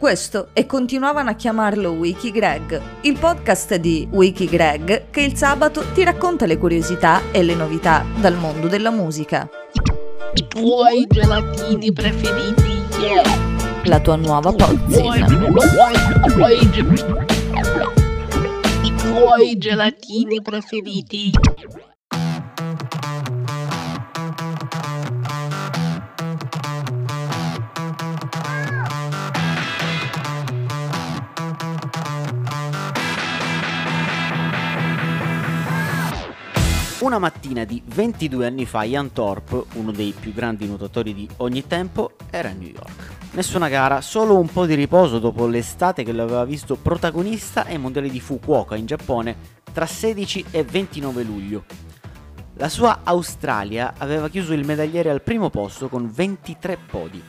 Questo e continuavano a chiamarlo Wiki Greg, il podcast di Wiki Greg che il sabato ti racconta le curiosità e le novità dal mondo della musica. I tuoi gelatini preferiti, yeah. La tua nuova pozzina. I tuoi gelatini preferiti. Una mattina di 22 anni fa Ian Thorpe, uno dei più grandi nuotatori di ogni tempo, era a New York. Nessuna gara, solo un po' di riposo dopo l'estate che l'aveva visto protagonista ai mondiali di Fukuoka in Giappone tra 16 e 29 luglio. La sua Australia aveva chiuso il medagliere al primo posto con 23 podi,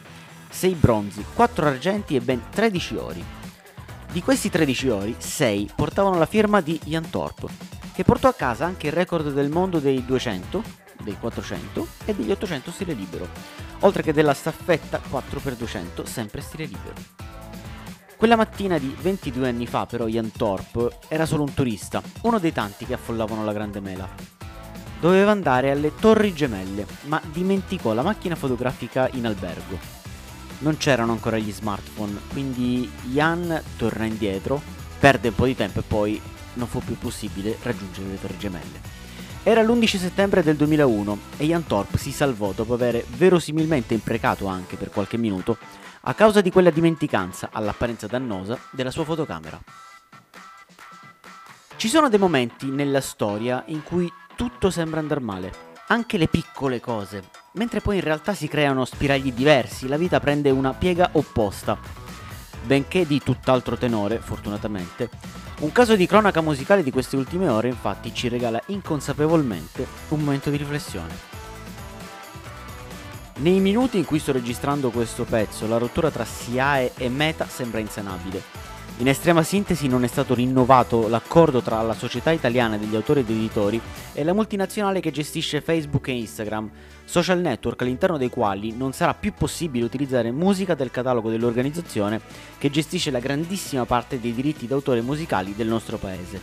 6 bronzi, 4 argenti e ben 13 ori. Di questi 13 ori, 6 portavano la firma di Ian Thorpe, che portò a casa anche il record del mondo dei 200, dei 400 e degli 800 stile libero, oltre che della staffetta 4x200 sempre stile libero. Quella mattina di 22 anni fa però Ian Thorpe era solo un turista, uno dei tanti che affollavano la Grande Mela. Doveva andare alle Torri Gemelle, ma dimenticò la macchina fotografica in albergo. Non c'erano ancora gli smartphone, quindi Ian torna indietro, perde un po' di tempo e poi non fu più possibile raggiungere le Torri Gemelle. Era l'11 settembre del 2001 e Ian Thorpe si salvò dopo aver verosimilmente imprecato anche per qualche minuto a causa di quella dimenticanza, all'apparenza dannosa, della sua fotocamera. Ci sono dei momenti nella storia in cui tutto sembra andare male, anche le piccole cose, mentre poi in realtà si creano spiragli diversi, la vita prende una piega opposta. Benché di tutt'altro tenore, fortunatamente, un caso di cronaca musicale di queste ultime ore infatti ci regala inconsapevolmente un momento di riflessione. Nei minuti in cui sto registrando questo pezzo, la rottura tra SIAE e Meta sembra insanabile. In estrema sintesi non è stato rinnovato l'accordo tra la società italiana degli autori ed editori e la multinazionale che gestisce Facebook e Instagram, social network all'interno dei quali non sarà più possibile utilizzare musica del catalogo dell'organizzazione che gestisce la grandissima parte dei diritti d'autore musicali del nostro paese.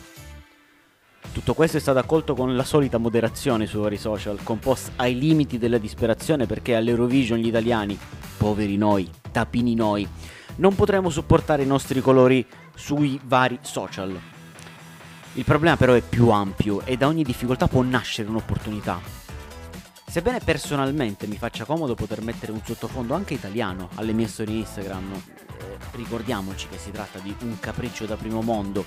Tutto questo è stato accolto con la solita moderazione sui vari social, con post ai limiti della disperazione perché all'Eurovision gli italiani, poveri noi, tapini noi, non potremo supportare i nostri colori sui vari social. Il problema però è più ampio e da ogni difficoltà può nascere un'opportunità. Sebbene personalmente mi faccia comodo poter mettere un sottofondo anche italiano alle mie storie Instagram, eh, ricordiamoci che si tratta di un capriccio da primo mondo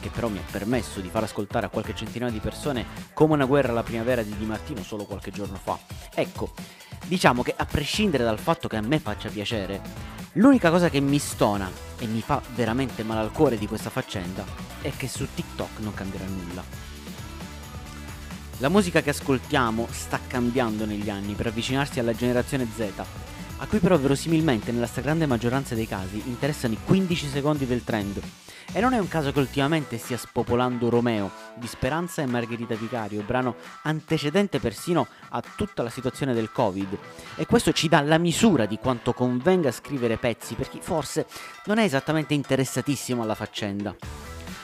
che però mi ha permesso di far ascoltare a qualche centinaio di persone come una guerra alla primavera di Di Martino solo qualche giorno fa. Ecco, diciamo che a prescindere dal fatto che a me faccia piacere, l'unica cosa che mi stona e mi fa veramente male al cuore di questa faccenda è che su TikTok non cambierà nulla. La musica che ascoltiamo sta cambiando negli anni per avvicinarsi alla generazione Z, a cui però verosimilmente nella stragrande maggioranza dei casi interessano i 15 secondi del trend. E non è un caso che ultimamente stia spopolando Romeo di Speranza e Margherita Vicario, brano antecedente persino a tutta la situazione del Covid. E questo ci dà la misura di quanto convenga scrivere pezzi per chi forse non è esattamente interessatissimo alla faccenda.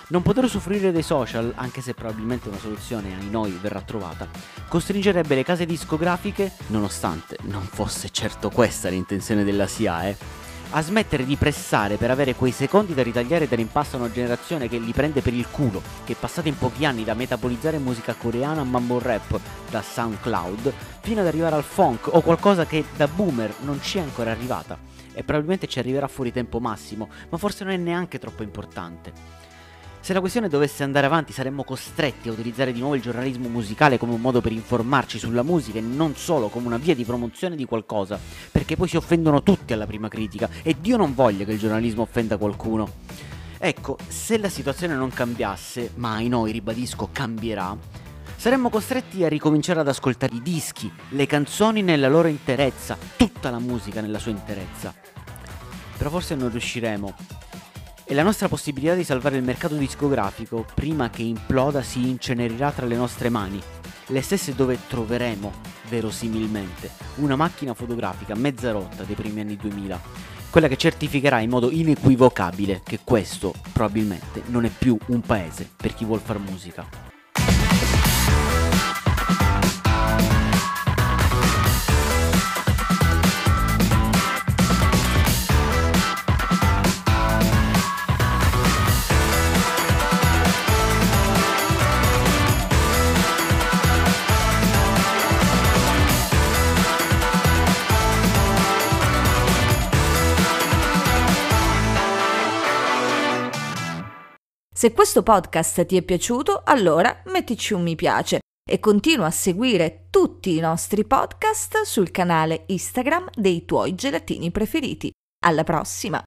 Non poter usufruire dei social, anche se probabilmente una soluzione ai noi verrà trovata, costringerebbe le case discografiche, nonostante non fosse certo questa l'intenzione della SIAE, a smettere di pressare per avere quei secondi da ritagliare dall'impasto a una generazione che li prende per il culo, che è passata in pochi anni da metabolizzare musica coreana a mambo rap da SoundCloud, fino ad arrivare al funk o qualcosa che da boomer non ci è ancora arrivata e probabilmente ci arriverà fuori tempo massimo, ma forse non è neanche troppo importante. Se la questione dovesse andare avanti saremmo costretti a utilizzare di nuovo il giornalismo musicale come un modo per informarci sulla musica e non solo come una via di promozione di qualcosa, perché poi si offendono tutti alla prima critica e Dio non voglia che il giornalismo offenda qualcuno. Ecco, se la situazione non cambiasse, mai noi, ribadisco, cambierà, saremmo costretti a ricominciare ad ascoltare i dischi, le canzoni nella loro interezza, tutta la musica nella sua interezza. Però forse non riusciremo, e la nostra possibilità di salvare il mercato discografico prima che imploda si incenerirà tra le nostre mani, le stesse dove troveremo, verosimilmente, una macchina fotografica mezza rotta dei primi anni 2000, quella che certificherà in modo inequivocabile che questo probabilmente non è più un paese per chi vuol far musica. Se questo podcast ti è piaciuto, allora mettici un mi piace e continua a seguire tutti i nostri podcast sul canale Instagram dei tuoi gelatini preferiti. Alla prossima!